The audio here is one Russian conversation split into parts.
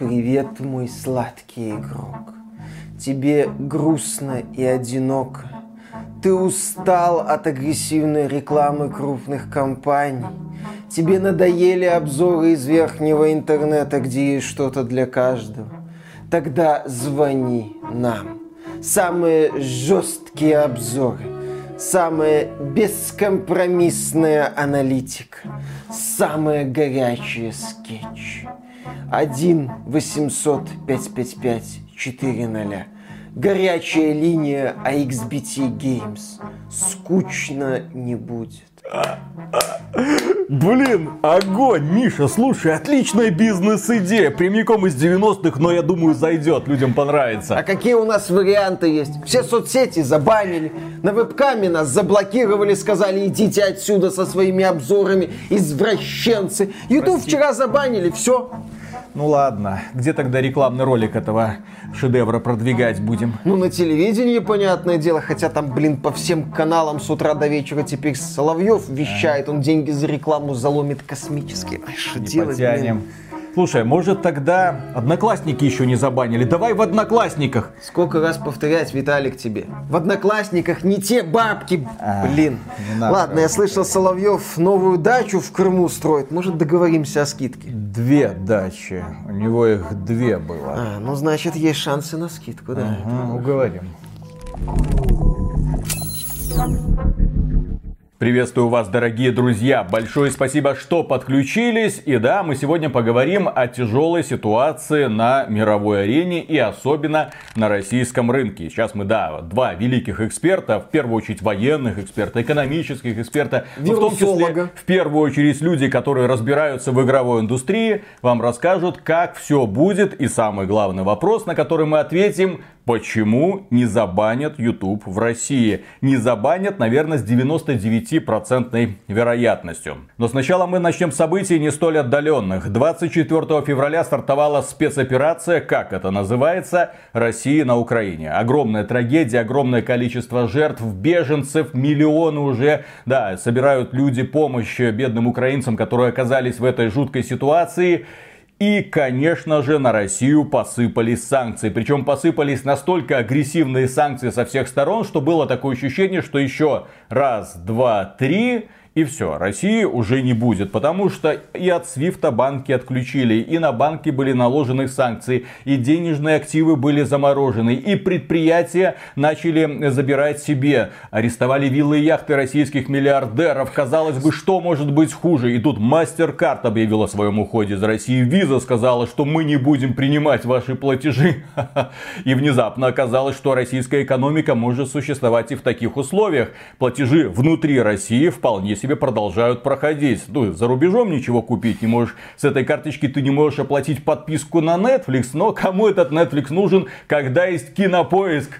Привет, мой сладкий игрок. Тебе грустно и одиноко. Ты устал от агрессивной рекламы крупных компаний. Тебе надоели обзоры из верхнего интернета, где есть что-то для каждого. Тогда звони нам. Самые жесткие обзоры, самая бескомпромиссная аналитика, самые горячие скетчи. 1 800 555 400. Горячая линия AXBT Games. Скучно не будет. Блин, огонь, Миша, слушай, отличная бизнес-идея, прямиком из 90-х, но я думаю зайдет, людям понравится. А какие у нас варианты есть? Все соцсети забанили, на вебкаме нас заблокировали, сказали идите отсюда со своими обзорами, извращенцы. Ютуб вчера забанили, все. Ну ладно, где тогда рекламный ролик этого шедевра продвигать будем? Ну на телевидении, понятное дело, хотя там, блин, по всем каналам с утра до вечера теперь Соловьев вещает, он деньги за рекламу заломит космические. Ай, что делать, потянем. блин? Слушай, может тогда одноклассники еще не забанили? Давай в одноклассниках. Сколько раз повторять, Виталик, тебе? В Одноклассниках не те бабки, А, блин. Ладно, я слышал, Соловьев новую дачу в Крыму строит. Может, договоримся о скидке? Две дачи. У него их две было. А, ну, значит, есть шансы на скидку, да. Ага, уговорим. Приветствую вас, дорогие друзья. Большое спасибо, что подключились. И да, мы сегодня поговорим о тяжелой ситуации на мировой арене и особенно на российском рынке. Сейчас мы, да, два великих эксперта, в первую очередь военных эксперта, экономических эксперта, но в том числе в первую очередь люди, которые разбираются в игровой индустрии, вам расскажут, как все будет. И самый главный вопрос, на который мы ответим, Почему не забанят YouTube в России? Не забанят, наверное, с 99% вероятностью. Но сначала мы начнем с событий не столь отдаленных. 24 февраля стартовала спецоперация, как это называется, России на Украине. Огромная трагедия, огромное количество жертв, беженцев, миллионы уже, да, собирают люди помощь бедным украинцам, которые оказались в этой жуткой ситуации. И, конечно же, на Россию посыпались санкции. Причем посыпались настолько агрессивные санкции со всех сторон, что было такое ощущение, что еще раз, два, три... И все, России уже не будет, потому что и от Свифта банки отключили, и на банки были наложены санкции, и денежные активы были заморожены, и предприятия начали забирать себе, арестовали виллы и яхты российских миллиардеров. Казалось бы, что может быть хуже? И тут MasterCard объявила о своем уходе из России, Visa сказала, что мы не будем принимать ваши платежи. И внезапно оказалось, что российская экономика может существовать и в таких условиях. Платежи внутри России вполне себе продолжают проходить. Ну, за рубежом ничего купить не можешь. С этой карточки ты не можешь оплатить подписку на Netflix. Но кому этот Netflix нужен, когда есть кинопоиск?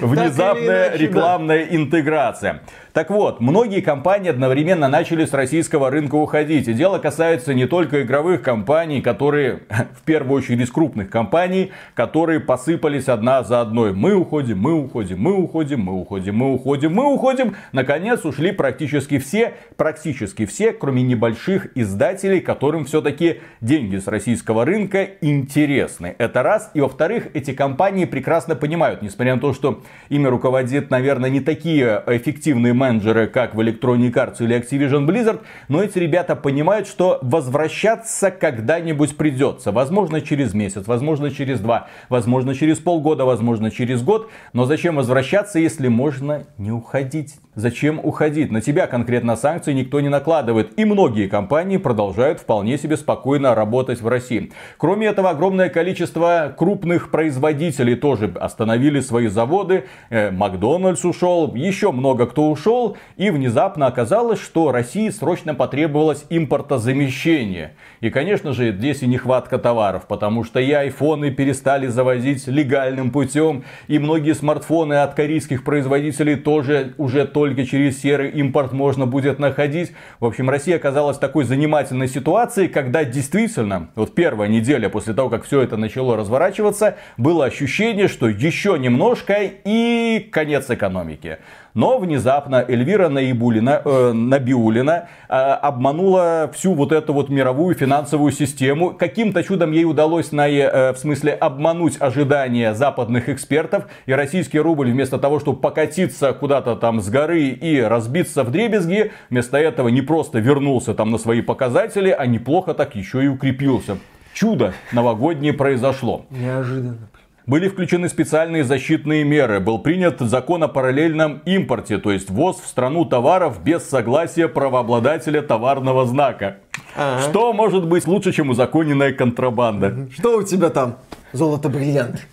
Внезапная рекламная интеграция. Так вот, многие компании одновременно начали с российского рынка уходить. И дело касается не только игровых компаний, которые, в первую очередь, из крупных компаний, которые посыпались одна за одной. Мы уходим, мы уходим, мы уходим, мы уходим, мы уходим, мы уходим. Наконец ушли практически все, практически все, кроме небольших издателей, которым все-таки деньги с российского рынка интересны. Это раз. И во-вторых, эти компании прекрасно понимают, несмотря на то, что ими руководит, наверное, не такие эффективные менеджеры, как в Electronic Arts или Activision Blizzard, но эти ребята понимают, что возвращаться когда-нибудь придется. Возможно, через месяц, возможно, через два, возможно, через полгода, возможно, через год. Но зачем возвращаться, если можно не уходить? Зачем уходить? На тебя конкретно санкции никто не накладывает. И многие компании продолжают вполне себе спокойно работать в России. Кроме этого, огромное количество крупных производителей тоже остановили свои заводы. Э, Макдональдс ушел, еще много кто ушел. И внезапно оказалось, что России срочно потребовалось импортозамещение. И, конечно же, здесь и нехватка товаров, потому что и айфоны перестали завозить легальным путем, и многие смартфоны от корейских производителей тоже уже только через серый импорт можно будет находить. В общем, Россия оказалась в такой занимательной ситуации, когда действительно, вот первая неделя после того, как все это начало разворачиваться, было ощущение, что еще немножко и конец экономики. Но внезапно Эльвира Наибулина, э, Набиулина э, обманула всю вот эту вот мировую финансовую систему. Каким-то чудом ей удалось, на, э, в смысле, обмануть ожидания западных экспертов. И российский рубль вместо того, чтобы покатиться куда-то там с горы и разбиться в дребезги, вместо этого не просто вернулся там на свои показатели, а неплохо так еще и укрепился. Чудо новогоднее произошло. Неожиданно. Были включены специальные защитные меры. Был принят закон о параллельном импорте, то есть ввоз в страну товаров без согласия правообладателя товарного знака. Ага. Что может быть лучше, чем узаконенная контрабанда? Что у тебя там? Золото-бриллиант.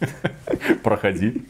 Проходи.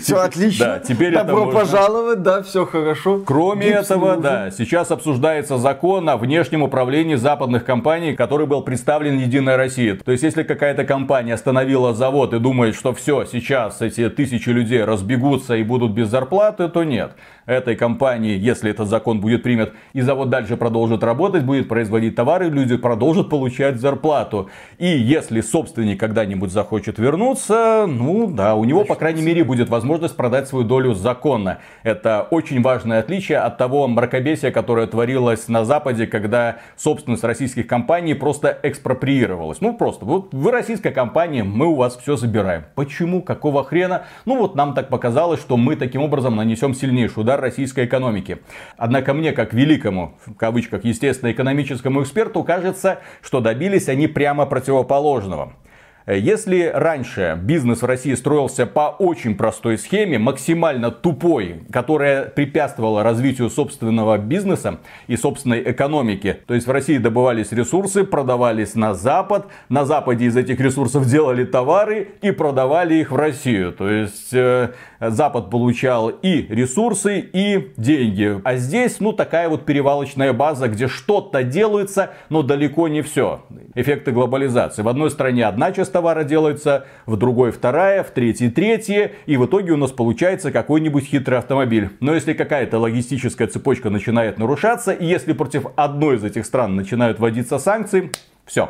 Все отлично. Да, теперь Добро можно... пожаловать, да, все хорошо. Кроме Гипс этого, да, сейчас обсуждается закон о внешнем управлении западных компаний, который был представлен Единая Россия. То есть, если какая-то компания остановила завод и думает, что все, сейчас эти тысячи людей разбегутся и будут без зарплаты, то нет этой компании, если этот закон будет принят, и завод дальше продолжит работать, будет производить товары, люди продолжат получать зарплату. И если собственник когда-нибудь захочет вернуться, ну да, у него, по крайней мере, будет возможность продать свою долю законно. Это очень важное отличие от того мракобесия, которое творилось на Западе, когда собственность российских компаний просто экспроприировалась. Ну просто, вот вы российская компания, мы у вас все забираем. Почему? Какого хрена? Ну вот нам так показалось, что мы таким образом нанесем сильнейший удар российской экономики. Однако мне, как великому, в кавычках, естественно, экономическому эксперту, кажется, что добились они прямо противоположного. Если раньше бизнес в России строился по очень простой схеме, максимально тупой, которая препятствовала развитию собственного бизнеса и собственной экономики, то есть в России добывались ресурсы, продавались на Запад, на Западе из этих ресурсов делали товары и продавали их в Россию. То есть э, Запад получал и ресурсы, и деньги. А здесь, ну, такая вот перевалочная база, где что-то делается, но далеко не все. Эффекты глобализации. В одной стране одна часть товара делается, в другой вторая, в третьей третья, и в итоге у нас получается какой-нибудь хитрый автомобиль. Но если какая-то логистическая цепочка начинает нарушаться, и если против одной из этих стран начинают вводиться санкции, все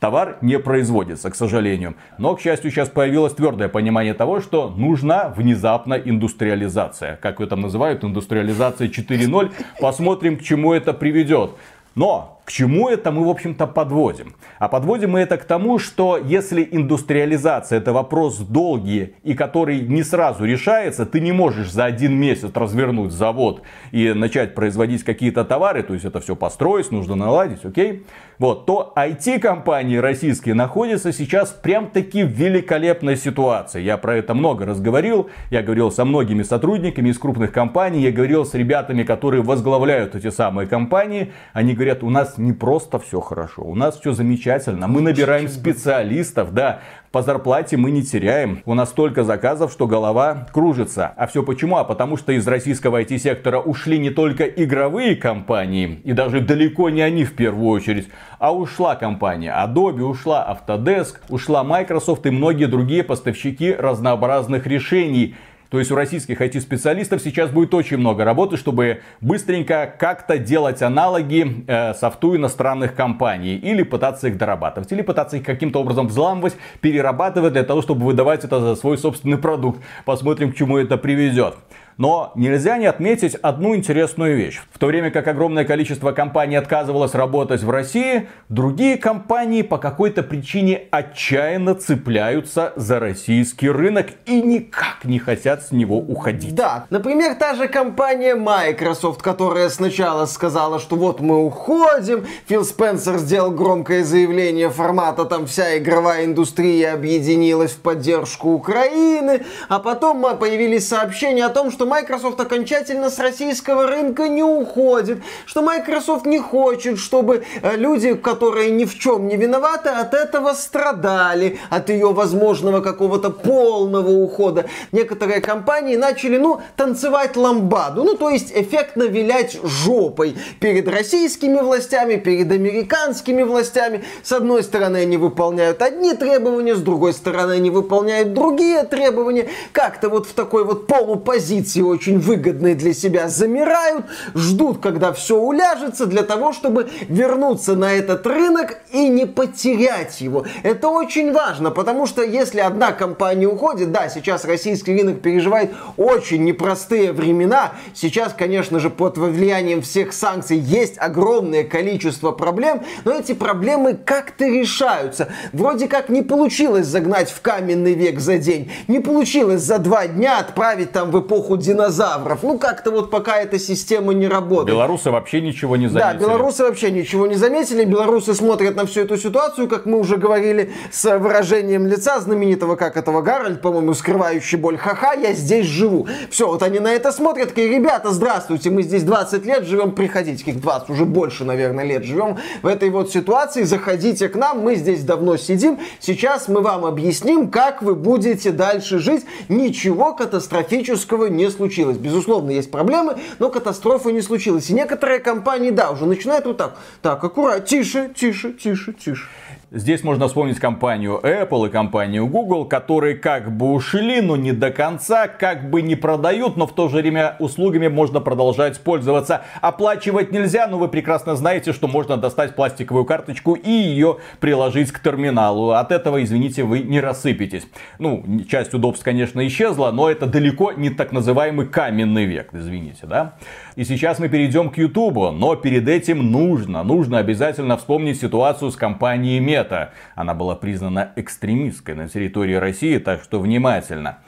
товар не производится, к сожалению. Но, к счастью, сейчас появилось твердое понимание того, что нужна внезапно индустриализация. Как ее там называют, индустриализация 4.0. Посмотрим, к чему это приведет. Но к чему это мы, в общем-то, подводим? А подводим мы это к тому, что если индустриализация это вопрос долгий и который не сразу решается, ты не можешь за один месяц развернуть завод и начать производить какие-то товары, то есть это все построить, нужно наладить, окей? Вот, то IT-компании российские находятся сейчас прям таки в великолепной ситуации. Я про это много разговорил, я говорил со многими сотрудниками из крупных компаний, я говорил с ребятами, которые возглавляют эти самые компании, они говорят, у нас не просто все хорошо, у нас все замечательно, мы набираем специалистов, да, по зарплате мы не теряем. У нас столько заказов, что голова кружится. А все почему? А потому что из российского IT-сектора ушли не только игровые компании, и даже далеко не они в первую очередь, а ушла компания Adobe, ушла Autodesk, ушла Microsoft и многие другие поставщики разнообразных решений. То есть у российских IT-специалистов сейчас будет очень много работы, чтобы быстренько как-то делать аналоги э, софту иностранных компаний. Или пытаться их дорабатывать. Или пытаться их каким-то образом взламывать, перерабатывать для того, чтобы выдавать это за свой собственный продукт. Посмотрим, к чему это приведет. Но нельзя не отметить одну интересную вещь. В то время как огромное количество компаний отказывалось работать в России, другие компании по какой-то причине отчаянно цепляются за российский рынок и никак не хотят с него уходить. Да, например, та же компания Microsoft, которая сначала сказала, что вот мы уходим, Фил Спенсер сделал громкое заявление формата там вся игровая индустрия объединилась в поддержку Украины, а потом появились сообщения о том, что что Microsoft окончательно с российского рынка не уходит, что Microsoft не хочет, чтобы э, люди, которые ни в чем не виноваты, от этого страдали, от ее возможного какого-то полного ухода. Некоторые компании начали, ну, танцевать ламбаду, ну, то есть эффектно вилять жопой перед российскими властями, перед американскими властями. С одной стороны, они выполняют одни требования, с другой стороны, они выполняют другие требования. Как-то вот в такой вот полупозиции позиции очень выгодные для себя замирают, ждут, когда все уляжется, для того, чтобы вернуться на этот рынок и не потерять его. Это очень важно, потому что если одна компания уходит, да, сейчас российский рынок переживает очень непростые времена. Сейчас, конечно же, под влиянием всех санкций есть огромное количество проблем, но эти проблемы как-то решаются. Вроде как не получилось загнать в каменный век за день, не получилось за два дня отправить там в эпоху динозавров. Ну, как-то вот пока эта система не работает. Белорусы вообще ничего не заметили. Да, белорусы вообще ничего не заметили. Белорусы смотрят на всю эту ситуацию, как мы уже говорили, с выражением лица знаменитого, как этого Гарольд, по-моему, скрывающий боль. Ха-ха, я здесь живу. Все, вот они на это смотрят, такие, ребята, здравствуйте, мы здесь 20 лет живем, приходите. Каких 20, уже больше, наверное, лет живем в этой вот ситуации. Заходите к нам, мы здесь давно сидим. Сейчас мы вам объясним, как вы будете дальше жить. Ничего катастрофического не случилось. Безусловно, есть проблемы, но катастрофы не случилось. И некоторые компании, да, уже начинают вот так. Так, аккурат, тише, тише, тише, тише. Здесь можно вспомнить компанию Apple и компанию Google, которые как бы ушли, но не до конца, как бы не продают, но в то же время услугами можно продолжать пользоваться. Оплачивать нельзя, но вы прекрасно знаете, что можно достать пластиковую карточку и ее приложить к терминалу. От этого, извините, вы не рассыпетесь. Ну, часть удобств, конечно, исчезла, но это далеко не так называемый каменный век, извините, да? И сейчас мы перейдем к YouTube, но перед этим нужно, нужно обязательно вспомнить ситуацию с компанией Meta. Она была признана экстремистской на территории России, так что внимательно.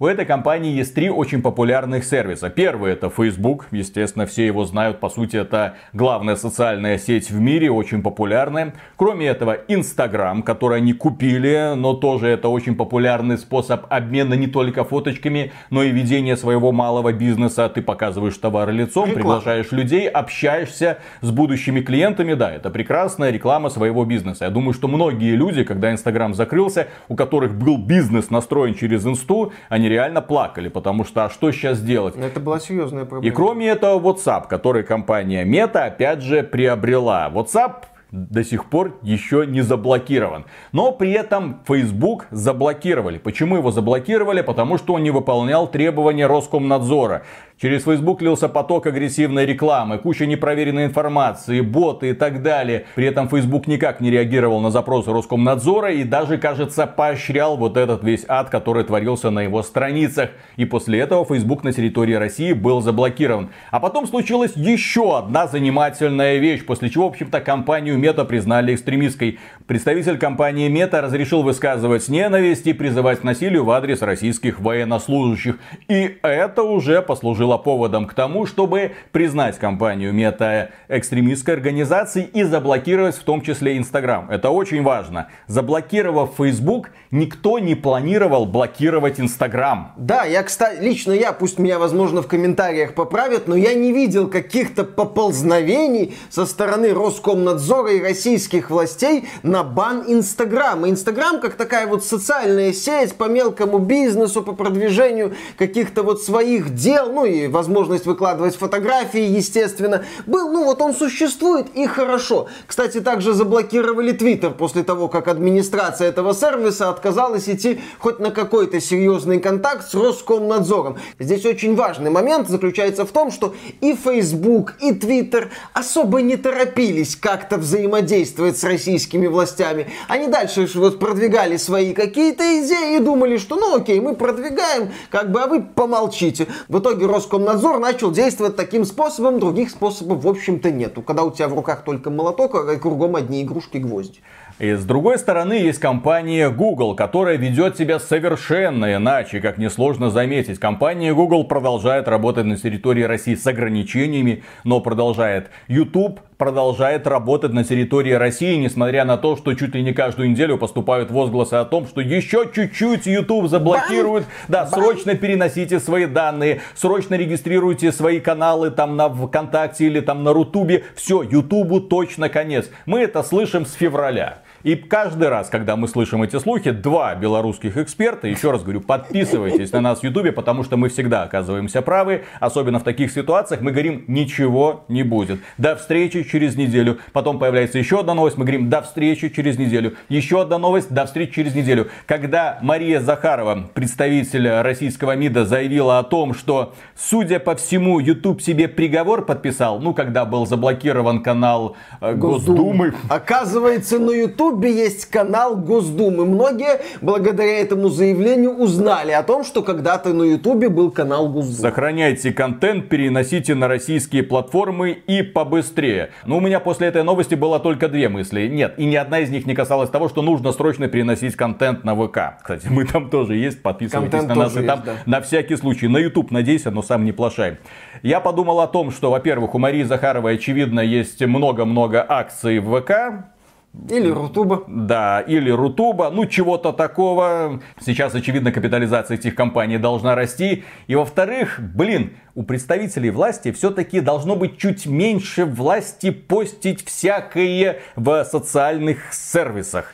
У этой компании есть три очень популярных сервиса. Первый это Facebook, естественно, все его знают, по сути это главная социальная сеть в мире, очень популярная. Кроме этого, Instagram, который они купили, но тоже это очень популярный способ обмена не только фоточками, но и ведения своего малого бизнеса. Ты показываешь товар лицом, Реклама. приглашаешь людей, общаешься с будущими клиентами. Да, это прекрасная реклама своего бизнеса. Я думаю, что многие люди, когда Instagram закрылся, у которых был бизнес настроен через инсту, они они реально плакали, потому что а что сейчас делать? Это была серьезная проблема. И кроме этого WhatsApp, который компания Meta опять же приобрела. WhatsApp до сих пор еще не заблокирован. Но при этом Facebook заблокировали. Почему его заблокировали? Потому что он не выполнял требования Роскомнадзора. Через Facebook лился поток агрессивной рекламы, куча непроверенной информации, боты и так далее. При этом Facebook никак не реагировал на запросы Роскомнадзора и даже, кажется, поощрял вот этот весь ад, который творился на его страницах. И после этого Facebook на территории России был заблокирован. А потом случилась еще одна занимательная вещь, после чего, в общем-то, компанию Мета признали экстремистской. Представитель компании Мета разрешил высказывать ненависть и призывать к насилию в адрес российских военнослужащих. И это уже послужило послужило поводом к тому, чтобы признать компанию Мета экстремистской организацией и заблокировать в том числе Инстаграм. Это очень важно. Заблокировав Facebook, никто не планировал блокировать Инстаграм. Да, я, кстати, лично я, пусть меня, возможно, в комментариях поправят, но я не видел каких-то поползновений со стороны Роскомнадзора и российских властей на бан Инстаграма. Инстаграм как такая вот социальная сеть по мелкому бизнесу, по продвижению каких-то вот своих дел, ну и и возможность выкладывать фотографии, естественно, был, ну вот он существует и хорошо. Кстати, также заблокировали Твиттер после того, как администрация этого сервиса отказалась идти хоть на какой-то серьезный контакт с Роскомнадзором. Здесь очень важный момент заключается в том, что и Facebook, и Твиттер особо не торопились как-то взаимодействовать с российскими властями. Они дальше вот продвигали свои какие-то идеи и думали, что ну окей, мы продвигаем, как бы, а вы помолчите. В итоге Роскомнадзор начал действовать таким способом, других способов, в общем-то, нету. Когда у тебя в руках только молоток, а кругом одни игрушки-гвозди. И с другой стороны есть компания Google, которая ведет себя совершенно иначе, как несложно заметить. Компания Google продолжает работать на территории России с ограничениями, но продолжает. YouTube продолжает работать на территории России, несмотря на то, что чуть ли не каждую неделю поступают возгласы о том, что еще чуть-чуть YouTube заблокируют. Да, срочно переносите свои данные, срочно регистрируйте свои каналы там на ВКонтакте или там на Рутубе. Все, Ютубу точно конец. Мы это слышим с февраля. И каждый раз, когда мы слышим эти слухи, два белорусских эксперта, еще раз говорю, подписывайтесь на нас в Ютубе, потому что мы всегда оказываемся правы, особенно в таких ситуациях, мы говорим, ничего не будет. До встречи через неделю. Потом появляется еще одна новость, мы говорим, до встречи через неделю. Еще одна новость, до встречи через неделю. Когда Мария Захарова, представитель российского МИДа, заявила о том, что, судя по всему, YouTube себе приговор подписал, ну, когда был заблокирован канал э, Госдумы. Госдумы. Оказывается, на Ютубе есть канал Госдумы. Многие благодаря этому заявлению узнали о том, что когда-то на Ютубе был канал Госдумы. Сохраняйте контент, переносите на российские платформы и побыстрее. Но у меня после этой новости было только две мысли. Нет, и ни одна из них не касалась того, что нужно срочно переносить контент на ВК. Кстати, мы там тоже есть, подписывайтесь контент на нас и есть, там да. на всякий случай. На YouTube, надейся, но сам не плашай. Я подумал о том, что, во-первых, у Марии Захаровой, очевидно, есть много-много акций в ВК, или Рутуба. Да, или Рутуба, ну чего-то такого. Сейчас, очевидно, капитализация этих компаний должна расти. И во-вторых, блин, у представителей власти все-таки должно быть чуть меньше власти постить всякое в социальных сервисах.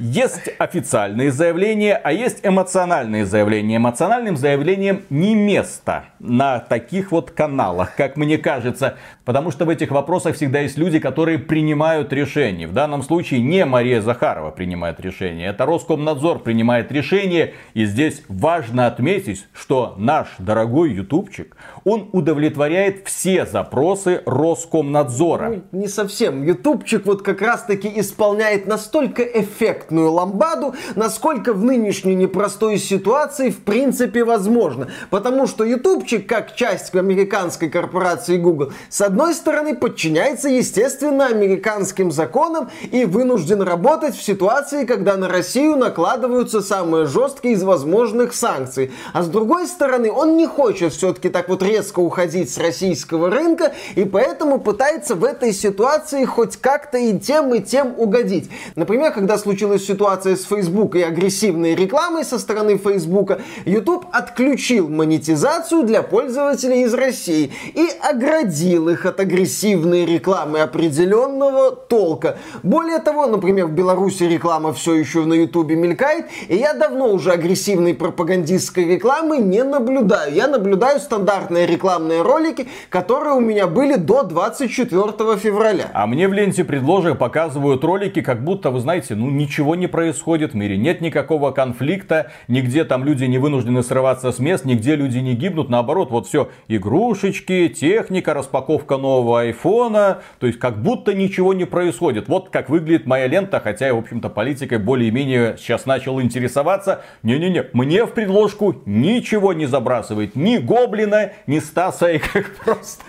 Есть официальные заявления, а есть эмоциональные заявления. Эмоциональным заявлением не место на таких вот каналах, как мне кажется. Потому что в этих вопросах всегда есть люди, которые принимают решения. В данном случае не Мария Захарова принимает решение, это Роскомнадзор принимает решение. И здесь важно отметить, что наш дорогой ютубчик, он удовлетворяет все запросы Роскомнадзора. Ну, не совсем. Ютубчик вот как раз таки исполняет настолько эффект эффектную ламбаду, насколько в нынешней непростой ситуации в принципе возможно. Потому что ютубчик, как часть американской корпорации Google, с одной стороны подчиняется, естественно, американским законам и вынужден работать в ситуации, когда на Россию накладываются самые жесткие из возможных санкций. А с другой стороны, он не хочет все-таки так вот резко уходить с российского рынка, и поэтому пытается в этой ситуации хоть как-то и тем, и тем угодить. Например, когда случилась ситуация с Facebook и агрессивной рекламой со стороны Facebook, YouTube отключил монетизацию для пользователей из России и оградил их от агрессивной рекламы определенного толка. Более того, например, в Беларуси реклама все еще на YouTube мелькает, и я давно уже агрессивной пропагандистской рекламы не наблюдаю. Я наблюдаю стандартные рекламные ролики, которые у меня были до 24 февраля. А мне в ленте предложек показывают ролики, как будто, вы знаете, ну ничего не происходит в мире, нет никакого конфликта, нигде там люди не вынуждены срываться с мест, нигде люди не гибнут, наоборот, вот все, игрушечки, техника, распаковка нового айфона, то есть как будто ничего не происходит. Вот как выглядит моя лента, хотя я, в общем-то, политикой более-менее сейчас начал интересоваться. Не-не-не, мне в предложку ничего не забрасывает, ни Гоблина, ни Стаса, и как просто.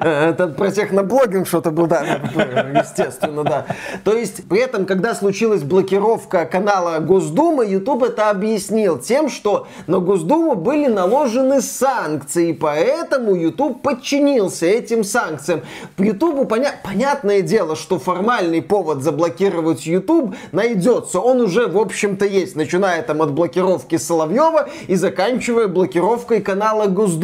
Это про техноблогинг что-то был, да, естественно, да. То есть, при этом, когда случилась блокировка канала Госдумы, YouTube это объяснил тем, что на Госдуму были наложены санкции, поэтому YouTube подчинился этим санкциям. YouTube поня- понятное дело, что формальный повод заблокировать YouTube найдется. Он уже, в общем-то, есть, начиная там от блокировки Соловьева и заканчивая блокировкой канала Госдумы.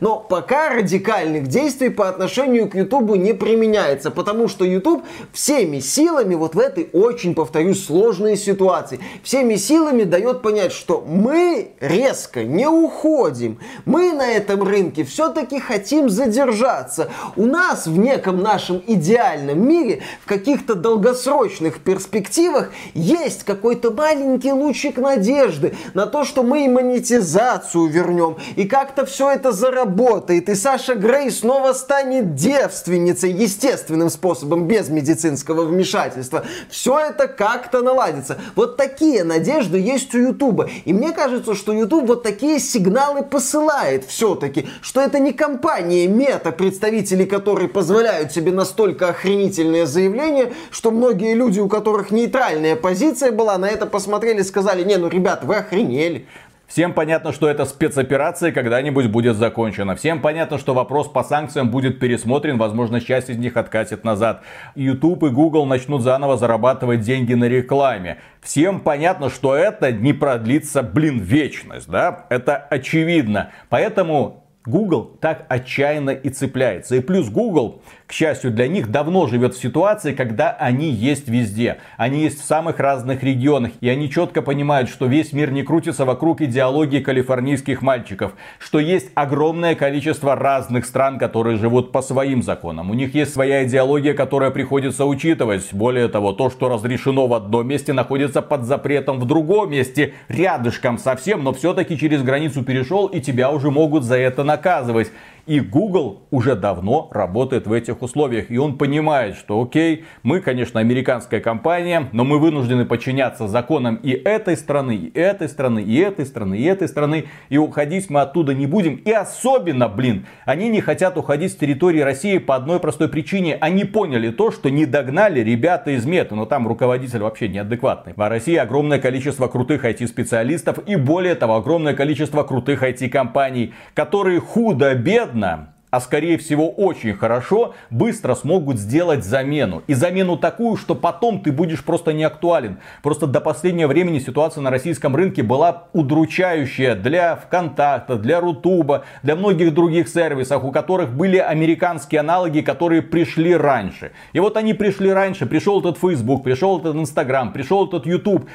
Но пока радикальных действий по отношению к YouTube не применяется, потому что YouTube всеми силами вот в этой очень, повторюсь, сложные ситуации, всеми силами дает понять, что мы резко не уходим. Мы на этом рынке все-таки хотим задержаться. У нас в неком нашем идеальном мире, в каких-то долгосрочных перспективах есть какой-то маленький лучик надежды на то, что мы и монетизацию вернем, и как-то все это заработает, и Саша Грей снова станет девственницей естественным способом, без медицинского вмешательства. Все это как как-то наладится. Вот такие надежды есть у Ютуба. И мне кажется, что Ютуб вот такие сигналы посылает все-таки, что это не компания Мета, представители которой позволяют себе настолько охренительные заявления, что многие люди, у которых нейтральная позиция была, на это посмотрели и сказали, не, ну, ребят, вы охренели. Всем понятно, что эта спецоперация когда-нибудь будет закончена. Всем понятно, что вопрос по санкциям будет пересмотрен. Возможно, часть из них откатит назад. YouTube и Google начнут заново зарабатывать деньги на рекламе. Всем понятно, что это не продлится, блин, вечность, да? Это очевидно. Поэтому Google так отчаянно и цепляется. И плюс Google, к счастью для них, давно живет в ситуации, когда они есть везде. Они есть в самых разных регионах. И они четко понимают, что весь мир не крутится вокруг идеологии калифорнийских мальчиков. Что есть огромное количество разных стран, которые живут по своим законам. У них есть своя идеология, которая приходится учитывать. Более того, то, что разрешено в одном месте, находится под запретом в другом месте. Рядышком совсем, но все-таки через границу перешел и тебя уже могут за это наказывать. И Google уже давно работает в этих условиях. И он понимает, что окей, мы, конечно, американская компания, но мы вынуждены подчиняться законам и этой страны, и этой страны, и этой страны, и этой страны. И уходить мы оттуда не будем. И особенно, блин, они не хотят уходить с территории России по одной простой причине. Они поняли то, что не догнали ребята из Меты. Но там руководитель вообще неадекватный. В России огромное количество крутых IT-специалистов и более того, огромное количество крутых IT-компаний, которые худо-бедно трудно, а скорее всего очень хорошо, быстро смогут сделать замену. И замену такую, что потом ты будешь просто не актуален. Просто до последнего времени ситуация на российском рынке была удручающая для ВКонтакта, для Рутуба, для многих других сервисов, у которых были американские аналоги, которые пришли раньше. И вот они пришли раньше, пришел этот Facebook, пришел этот Instagram, пришел этот YouTube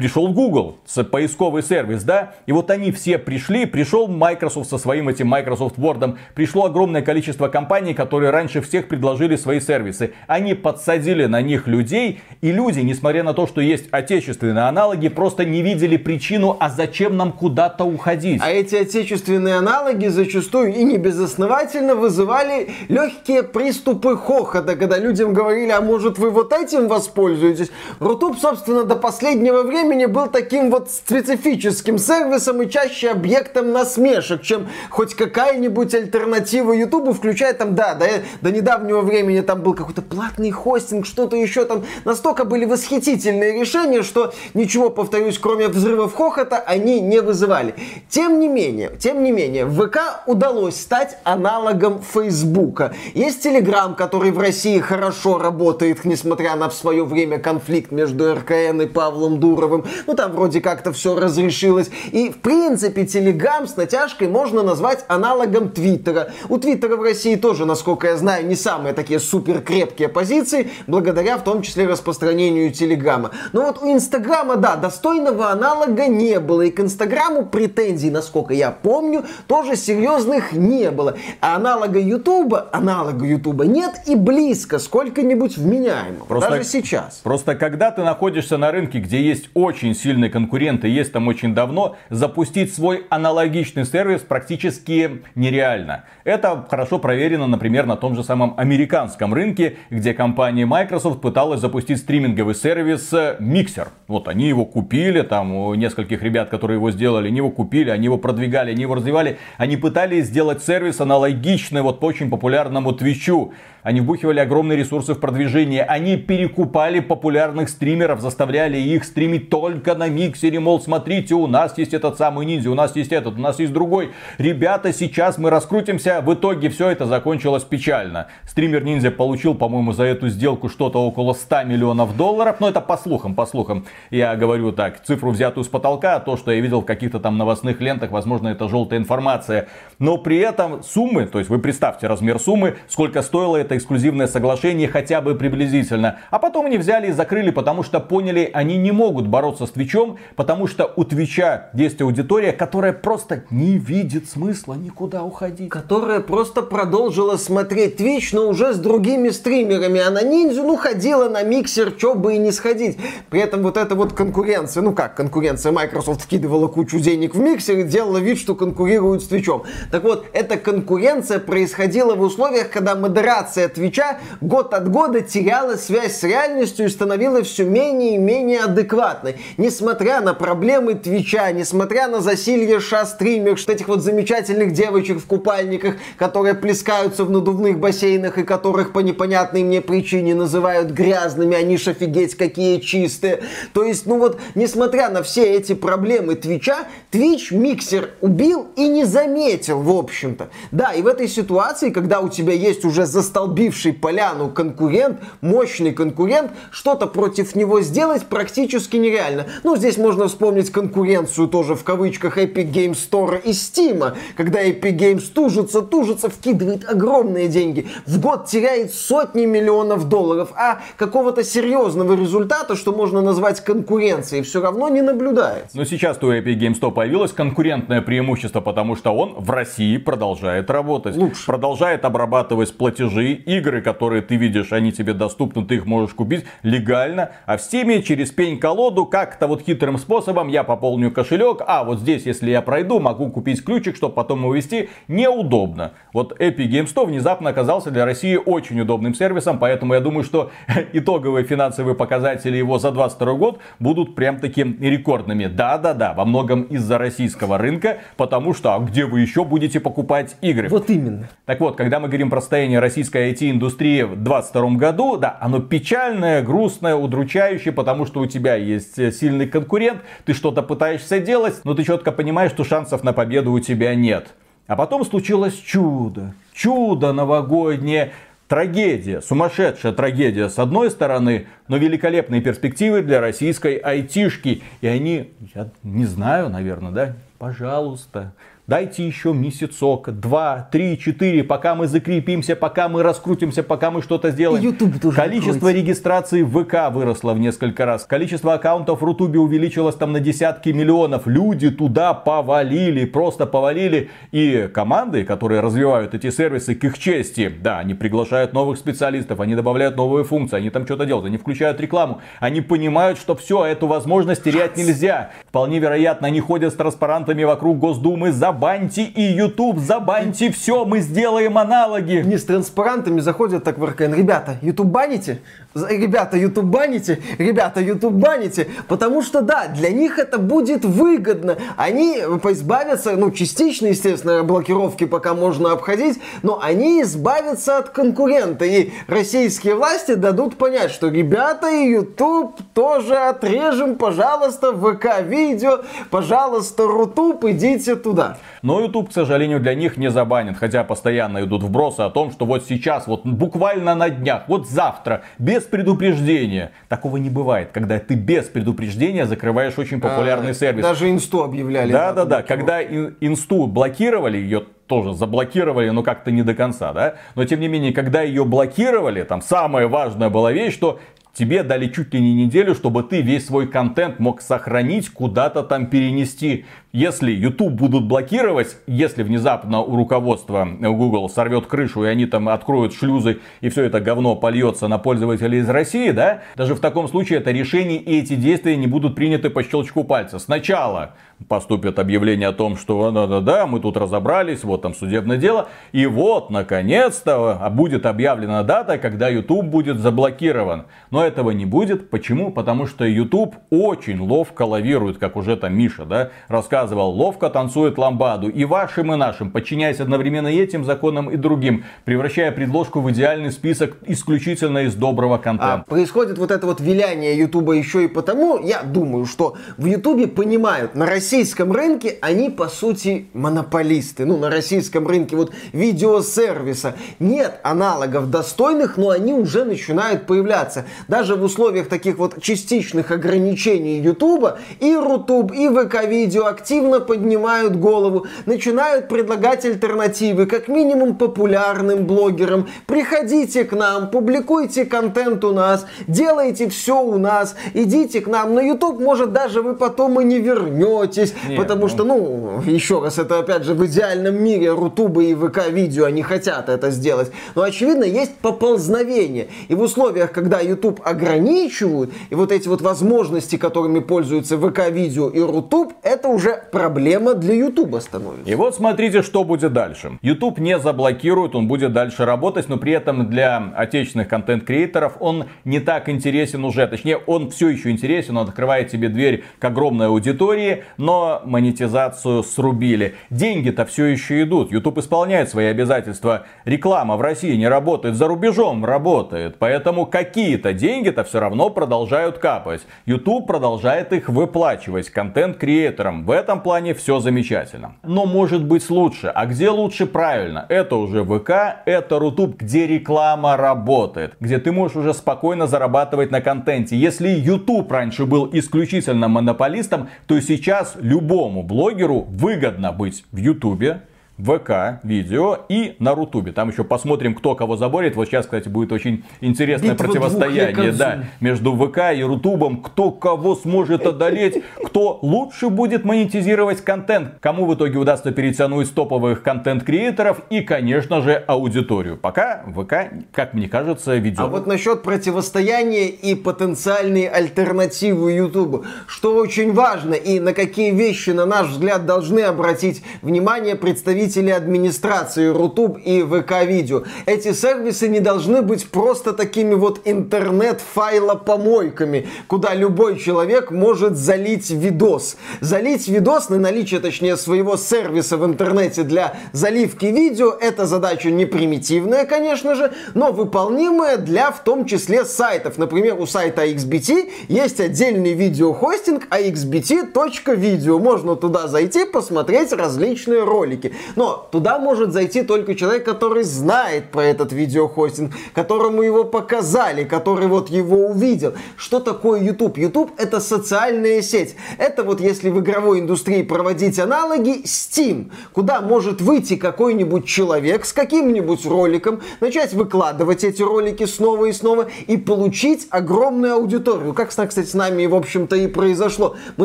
пришел Google, поисковый сервис, да, и вот они все пришли, пришел Microsoft со своим этим Microsoft Word, пришло огромное количество компаний, которые раньше всех предложили свои сервисы. Они подсадили на них людей, и люди, несмотря на то, что есть отечественные аналоги, просто не видели причину, а зачем нам куда-то уходить. А эти отечественные аналоги зачастую и не безосновательно вызывали легкие приступы хохота, когда людям говорили, а может вы вот этим воспользуетесь? Рутуб, собственно, до последнего времени времени был таким вот специфическим сервисом и чаще объектом насмешек, чем хоть какая-нибудь альтернатива Ютубу, включая там, да, до, до недавнего времени там был какой-то платный хостинг, что-то еще там. Настолько были восхитительные решения, что ничего, повторюсь, кроме взрывов хохота, они не вызывали. Тем не менее, тем не менее, ВК удалось стать аналогом Фейсбука. Есть Телеграм, который в России хорошо работает, несмотря на в свое время конфликт между РКН и Павлом Дуровым. Кадыровым. Ну, там вроде как-то все разрешилось. И, в принципе, Телеграм с натяжкой можно назвать аналогом Твиттера. У Твиттера в России тоже, насколько я знаю, не самые такие супер крепкие позиции, благодаря в том числе распространению Телеграма. Но вот у Инстаграма, да, достойного аналога не было. И к Инстаграму претензий, насколько я помню, тоже серьезных не было. А аналога Ютуба, аналога Ютуба нет и близко сколько-нибудь вменяемого. Просто, даже сейчас. Просто когда ты находишься на рынке, где есть очень сильные конкуренты, есть там очень давно, запустить свой аналогичный сервис практически нереально. Это хорошо проверено, например, на том же самом американском рынке, где компания Microsoft пыталась запустить стриминговый сервис Mixer. Вот они его купили, там у нескольких ребят, которые его сделали, они его купили, они его продвигали, они его развивали. Они пытались сделать сервис аналогичный вот очень популярному Твичу. Они вбухивали огромные ресурсы в продвижение. Они перекупали популярных стримеров, заставляли их стримить только на миксере. Мол, смотрите, у нас есть этот самый ниндзя, у нас есть этот, у нас есть другой. Ребята, сейчас мы раскрутимся. В итоге все это закончилось печально. Стример ниндзя получил, по-моему, за эту сделку что-то около 100 миллионов долларов. Но это по слухам, по слухам. Я говорю так, цифру взятую с потолка, а то, что я видел в каких-то там новостных лентах, возможно, это желтая информация. Но при этом суммы, то есть вы представьте размер суммы, сколько стоило это это эксклюзивное соглашение хотя бы приблизительно. А потом они взяли и закрыли, потому что поняли, они не могут бороться с Твичом, потому что у Твича есть аудитория, которая просто не видит смысла никуда уходить. Которая просто продолжила смотреть Твич, но уже с другими стримерами. А на Ниндзю, ну, ходила на миксер, чё бы и не сходить. При этом вот эта вот конкуренция, ну как конкуренция, Microsoft вкидывала кучу денег в миксер и делала вид, что конкурирует с Твичом. Так вот, эта конкуренция происходила в условиях, когда модерация трансляция Твича год от года теряла связь с реальностью и становилась все менее и менее адекватной. Несмотря на проблемы Твича, несмотря на засилье ша-стример, этих вот замечательных девочек в купальниках, которые плескаются в надувных бассейнах и которых по непонятной мне причине называют грязными, они ж офигеть какие чистые. То есть, ну вот, несмотря на все эти проблемы Твича, Твич миксер убил и не заметил, в общем-то. Да, и в этой ситуации, когда у тебя есть уже застолб столбивший поляну конкурент, мощный конкурент, что-то против него сделать практически нереально. Ну, здесь можно вспомнить конкуренцию тоже в кавычках Epic Games Store и Steam, когда Epic Games тужится, тужится, вкидывает огромные деньги, в год теряет сотни миллионов долларов, а какого-то серьезного результата, что можно назвать конкуренцией, все равно не наблюдается. Но сейчас у Epic Games Store появилось конкурентное преимущество, потому что он в России продолжает работать. Лучше. Продолжает обрабатывать платежи, игры, которые ты видишь, они тебе доступны, ты их можешь купить легально. А в Steam через пень-колоду как-то вот хитрым способом я пополню кошелек, а вот здесь, если я пройду, могу купить ключик, чтобы потом его вести. Неудобно. Вот Epic Games Store внезапно оказался для России очень удобным сервисом, поэтому я думаю, что итоговые финансовые показатели его за 22 год будут прям таким рекордными. Да-да-да, во многом из-за российского рынка, потому что а где вы еще будете покупать игры? Вот именно. Так вот, когда мы говорим про состояние российской IT-индустрии в 2022 году, да, оно печальное, грустное, удручающее, потому что у тебя есть сильный конкурент, ты что-то пытаешься делать, но ты четко понимаешь, что шансов на победу у тебя нет. А потом случилось чудо. Чудо новогоднее. Трагедия, сумасшедшая трагедия с одной стороны, но великолепные перспективы для российской айтишки. И они, я не знаю, наверное, да, пожалуйста, Дайте еще месяцок, два, три, четыре, пока мы закрепимся, пока мы раскрутимся, пока мы что-то сделаем. YouTube тоже Количество откроется. регистраций в ВК выросло в несколько раз. Количество аккаунтов в Рутубе увеличилось там на десятки миллионов. Люди туда повалили, просто повалили. И команды, которые развивают эти сервисы, к их чести, да, они приглашают новых специалистов, они добавляют новые функции, они там что-то делают, они включают рекламу. Они понимают, что все, эту возможность терять нельзя. Вполне вероятно, они ходят с транспарантами вокруг Госдумы, забаньте и YouTube, забаньте все, мы сделаем аналоги. Они с транспарантами заходят так в РКН. Ребята, YouTube баните? Ребята, YouTube баните? Ребята, YouTube баните? Потому что, да, для них это будет выгодно. Они избавятся, ну, частично, естественно, блокировки пока можно обходить, но они избавятся от конкурента. И российские власти дадут понять, что, ребята, и YouTube тоже отрежем, пожалуйста, ВК-видео, пожалуйста, Рутуб, идите туда. Но YouTube, к сожалению, для них не забанит, хотя постоянно идут вбросы о том, что вот сейчас, вот буквально на днях, вот завтра, без предупреждения. Такого не бывает, когда ты без предупреждения закрываешь очень популярный А, сервис. Даже инсту объявляли. Да-да-да, блокировку. когда ин- инсту блокировали, ее тоже заблокировали, но как-то не до конца, да? Но тем не менее, когда ее блокировали, там самая важная была вещь, что тебе дали чуть ли не неделю, чтобы ты весь свой контент мог сохранить, куда-то там перенести. Если YouTube будут блокировать, если внезапно у руководства Google сорвет крышу и они там откроют шлюзы и все это говно польется на пользователей из России, да, даже в таком случае это решение и эти действия не будут приняты по щелчку пальца. Сначала поступит объявление о том, что да-да-да, мы тут разобрались, вот там судебное дело. И вот, наконец-то, будет объявлена дата, когда YouTube будет заблокирован. Но этого не будет. Почему? Потому что YouTube очень ловко лавирует, как уже там Миша, да, рассказывал, ловко танцует ламбаду. И вашим, и нашим, подчиняясь одновременно этим законам, и другим, превращая предложку в идеальный список исключительно из доброго А контента. происходит вот это вот виляние Ютуба еще и потому, я думаю, что в Ютубе понимают, на российском рынке они по сути монополисты. Ну, на российском рынке вот видеосервиса нет аналогов достойных, но они уже начинают появляться. Даже в условиях таких вот частичных ограничений Ютуба и Рутуб, и ВК-видео активно поднимают голову, начинают предлагать альтернативы, как минимум популярным блогерам. Приходите к нам, публикуйте контент у нас, делайте все у нас, идите к нам. На YouTube, может, даже вы потом и не вернетесь, Не, потому ну. что, ну, еще раз, это опять же в идеальном мире Рутуба и ВК-видео, они хотят это сделать. Но, очевидно, есть поползновение. И в условиях, когда YouTube ограничивают, и вот эти вот возможности, которыми пользуются ВК-видео и Рутуб, это уже проблема для YouTube становится. И вот смотрите, что будет дальше. YouTube не заблокирует, он будет дальше работать, но при этом для отечественных контент-креаторов он не так интересен уже. Точнее, он все еще интересен, он открывает тебе дверь к огромной аудитории, но монетизацию срубили. Деньги-то все еще идут. YouTube исполняет свои обязательства. Реклама в России не работает, за рубежом работает. Поэтому какие-то деньги-то все равно продолжают капать. YouTube продолжает их выплачивать контент-креаторам. В этом этом плане все замечательно. Но может быть лучше. А где лучше правильно? Это уже ВК, это Рутуб, где реклама работает. Где ты можешь уже спокойно зарабатывать на контенте. Если YouTube раньше был исключительно монополистом, то сейчас любому блогеру выгодно быть в YouTube, ВК видео и на Рутубе. Там еще посмотрим, кто кого заборет. Вот сейчас, кстати, будет очень интересное Битва противостояние да, между ВК и Рутубом. Кто кого сможет одолеть, кто лучше будет монетизировать контент. Кому в итоге удастся перетянуть топовых контент-креаторов и, конечно же, аудиторию. Пока ВК, как мне кажется, ведет. А вот насчет противостояния и потенциальной альтернативы Ютубу. Что очень важно и на какие вещи, на наш взгляд, должны обратить внимание представители представители администрации Рутуб и ВК-видео. Эти сервисы не должны быть просто такими вот интернет-файлопомойками, куда любой человек может залить видос. Залить видос на наличие, точнее, своего сервиса в интернете для заливки видео, это задача не примитивная, конечно же, но выполнимая для в том числе сайтов. Например, у сайта XBT есть отдельный видеохостинг axbt.video. Можно туда зайти, посмотреть различные ролики. Но туда может зайти только человек, который знает про этот видеохостинг, которому его показали, который вот его увидел. Что такое YouTube? YouTube это социальная сеть. Это вот если в игровой индустрии проводить аналоги, Steam, куда может выйти какой-нибудь человек с каким-нибудь роликом, начать выкладывать эти ролики снова и снова и получить огромную аудиторию. Как, кстати, с нами, в общем-то, и произошло. Мы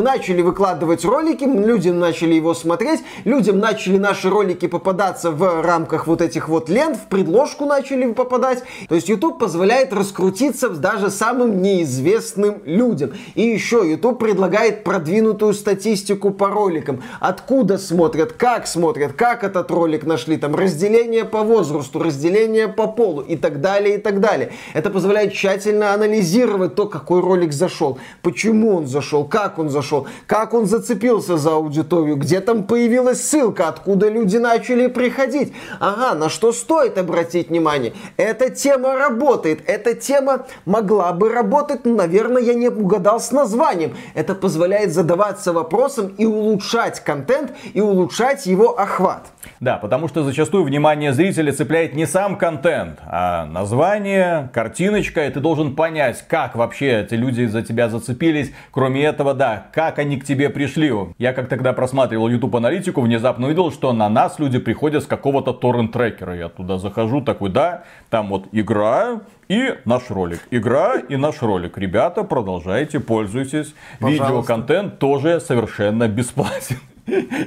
начали выкладывать ролики, люди начали его смотреть, людям начали наши ролики попадаться в рамках вот этих вот лент, в предложку начали попадать. То есть YouTube позволяет раскрутиться даже самым неизвестным людям. И еще YouTube предлагает продвинутую статистику по роликам. Откуда смотрят, как смотрят, как этот ролик нашли, там разделение по возрасту, разделение по полу и так далее, и так далее. Это позволяет тщательно анализировать то, какой ролик зашел, почему он зашел, как он зашел, как он зацепился за аудиторию, где там появилась ссылка, откуда люди люди начали приходить. Ага, на что стоит обратить внимание? Эта тема работает. Эта тема могла бы работать, но, наверное, я не угадал с названием. Это позволяет задаваться вопросом и улучшать контент, и улучшать его охват. Да, потому что зачастую внимание зрителя цепляет не сам контент, а название, картиночка, и ты должен понять, как вообще эти люди за тебя зацепились. Кроме этого, да, как они к тебе пришли. Я как тогда просматривал YouTube аналитику, внезапно увидел, что на нас люди приходят с какого-то торрент-трекера. Я туда захожу, такой, да, там вот игра, и наш ролик. Игра и наш ролик. Ребята, продолжайте, пользуйтесь. Пожалуйста. Видеоконтент тоже совершенно бесплатен.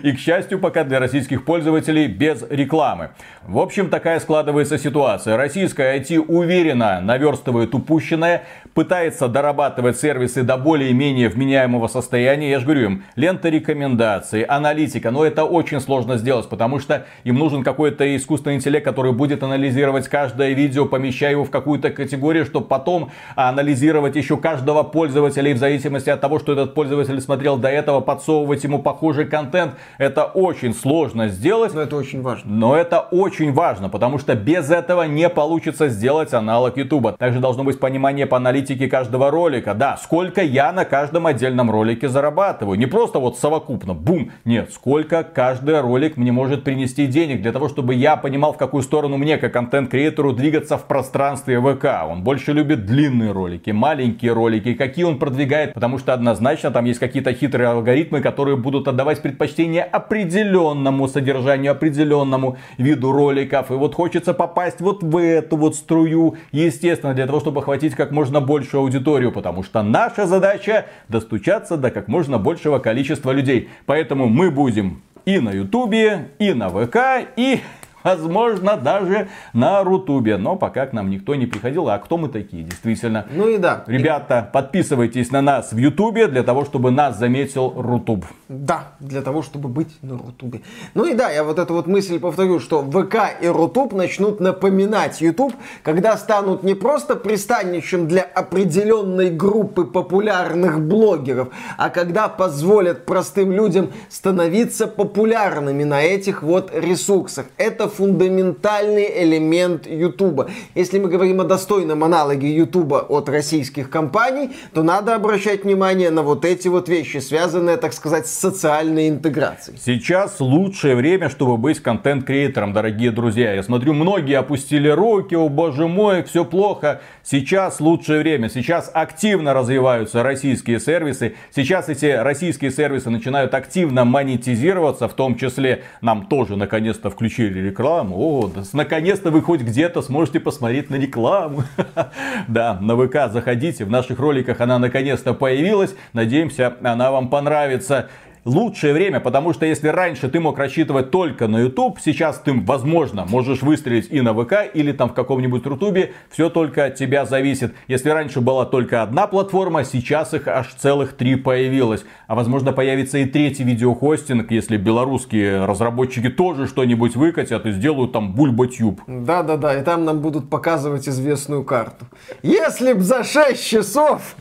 И, к счастью, пока для российских пользователей без рекламы. В общем, такая складывается ситуация. Российская IT уверенно наверстывает упущенное, пытается дорабатывать сервисы до более-менее вменяемого состояния. Я же говорю им, лента рекомендаций, аналитика. Но это очень сложно сделать, потому что им нужен какой-то искусственный интеллект, который будет анализировать каждое видео, помещая его в какую-то категорию, чтобы потом анализировать еще каждого пользователя и в зависимости от того, что этот пользователь смотрел до этого, подсовывать ему похожий контент контент. Это очень сложно сделать. Но это очень важно. Но это очень важно, потому что без этого не получится сделать аналог YouTube. Также должно быть понимание по аналитике каждого ролика. Да, сколько я на каждом отдельном ролике зарабатываю. Не просто вот совокупно, бум. Нет, сколько каждый ролик мне может принести денег для того, чтобы я понимал, в какую сторону мне, как контент-креатору, двигаться в пространстве ВК. Он больше любит длинные ролики, маленькие ролики, какие он продвигает, потому что однозначно там есть какие-то хитрые алгоритмы, которые будут отдавать предпочтение определенному содержанию, определенному виду роликов. И вот хочется попасть вот в эту вот струю, естественно, для того, чтобы охватить как можно большую аудиторию, потому что наша задача достучаться до как можно большего количества людей. Поэтому мы будем и на Ютубе, и на ВК, и Возможно, даже на Рутубе. Но пока к нам никто не приходил. А кто мы такие, действительно? Ну и да. Ребята, и... подписывайтесь на нас в Ютубе, для того, чтобы нас заметил Рутуб. Да, для того, чтобы быть на Рутубе. Ну и да, я вот эту вот мысль повторю, что ВК и Рутуб начнут напоминать Ютуб, когда станут не просто пристанищем для определенной группы популярных блогеров, а когда позволят простым людям становиться популярными на этих вот ресурсах. Это фундаментальный элемент Ютуба. Если мы говорим о достойном аналоге Ютуба от российских компаний, то надо обращать внимание на вот эти вот вещи, связанные, так сказать, с социальной интеграцией. Сейчас лучшее время, чтобы быть контент-креатором, дорогие друзья. Я смотрю, многие опустили руки, о боже мой, все плохо. Сейчас лучшее время. Сейчас активно развиваются российские сервисы. Сейчас эти российские сервисы начинают активно монетизироваться, в том числе нам тоже наконец-то включили рекламу. О, да, наконец-то вы хоть где-то сможете посмотреть на рекламу. Да, на ВК заходите, в наших роликах она наконец-то появилась. Надеемся, она вам понравится лучшее время, потому что если раньше ты мог рассчитывать только на YouTube, сейчас ты, возможно, можешь выстрелить и на ВК, или там в каком-нибудь Рутубе, все только от тебя зависит. Если раньше была только одна платформа, сейчас их аж целых три появилось. А возможно появится и третий видеохостинг, если белорусские разработчики тоже что-нибудь выкатят и сделают там бульботюб. Да-да-да, и там нам будут показывать известную карту. Если б за 6 часов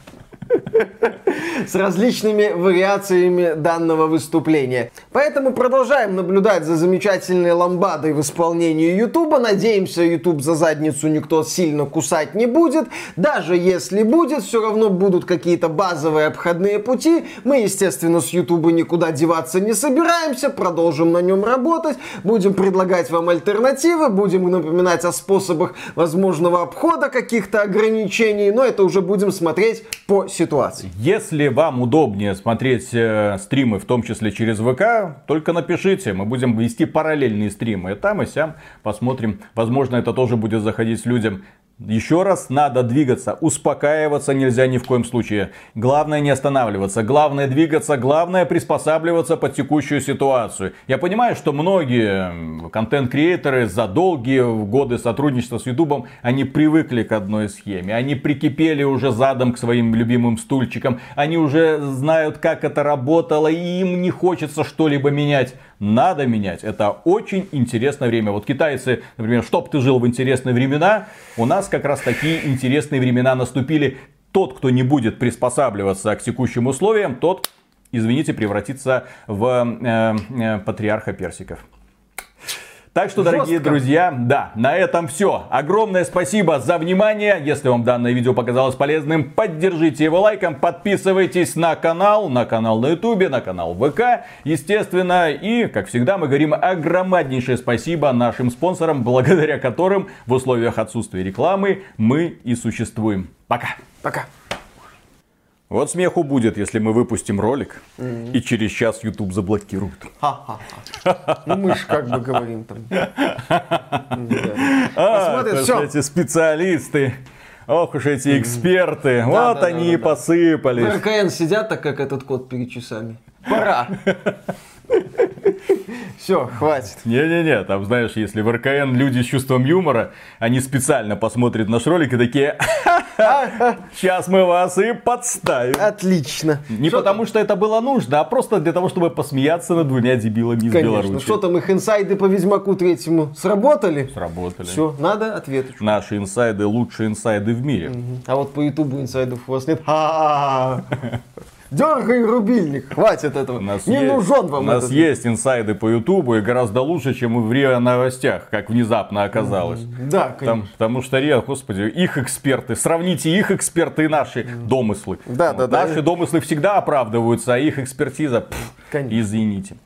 с различными вариациями данного выступления. Поэтому продолжаем наблюдать за замечательной ламбадой в исполнении Ютуба. Надеемся, Ютуб за задницу никто сильно кусать не будет. Даже если будет, все равно будут какие-то базовые обходные пути. Мы, естественно, с Ютуба никуда деваться не собираемся. Продолжим на нем работать. Будем предлагать вам альтернативы. Будем напоминать о способах возможного обхода каких-то ограничений. Но это уже будем смотреть по ситуации. Если вам удобнее смотреть э, стримы, в том числе через ВК, только напишите. Мы будем вести параллельные стримы. И там и сям посмотрим. Возможно, это тоже будет заходить людям. Еще раз, надо двигаться, успокаиваться нельзя ни в коем случае. Главное не останавливаться, главное двигаться, главное приспосабливаться под текущую ситуацию. Я понимаю, что многие контент-креаторы за долгие годы сотрудничества с Ютубом, они привыкли к одной схеме. Они прикипели уже задом к своим любимым стульчикам. Они уже знают, как это работало, и им не хочется что-либо менять надо менять. Это очень интересное время. Вот китайцы, например, чтоб ты жил в интересные времена, у нас как раз такие интересные времена наступили. Тот, кто не будет приспосабливаться к текущим условиям, тот, извините, превратится в э, э, патриарха персиков. Так что, дорогие Жестко. друзья, да, на этом все. Огромное спасибо за внимание. Если вам данное видео показалось полезным, поддержите его лайком, подписывайтесь на канал, на канал на ютубе, на канал ВК, естественно. И, как всегда, мы говорим огромнейшее спасибо нашим спонсорам, благодаря которым в условиях отсутствия рекламы мы и существуем. Пока. Пока. Вот смеху будет, если мы выпустим ролик, mm-hmm. и через час YouTube заблокируют. Ха-ха-ха. Ну мы же как бы говорим там. А, Эти специалисты. Ох уж эти эксперты. Вот они и посыпались. РКН сидят так, как этот кот перед часами. Пора. Все, хватит. Не-не-не, там, знаешь, если в РКН люди с чувством юмора, они специально посмотрят наш ролик и такие, сейчас мы вас и подставим. Отлично. Не что потому, там? что это было нужно, а просто для того, чтобы посмеяться над двумя дебилами из Конечно. Беларуси. Что там, их инсайды по Ведьмаку третьему сработали? Сработали. Все, надо ответочку. Наши инсайды лучшие инсайды в мире. Угу. А вот по Ютубу инсайдов у вас нет. Дергай рубильник, хватит этого. Нас не есть, нужен вам У нас этот... есть инсайды по Ютубу и гораздо лучше, чем в РИА новостях, как внезапно оказалось. Да, конечно. Там, потому что РИА, господи, их эксперты, сравните их эксперты и наши домыслы. Да, да, да. Наши домыслы всегда оправдываются, а их экспертиза, пфф, извините.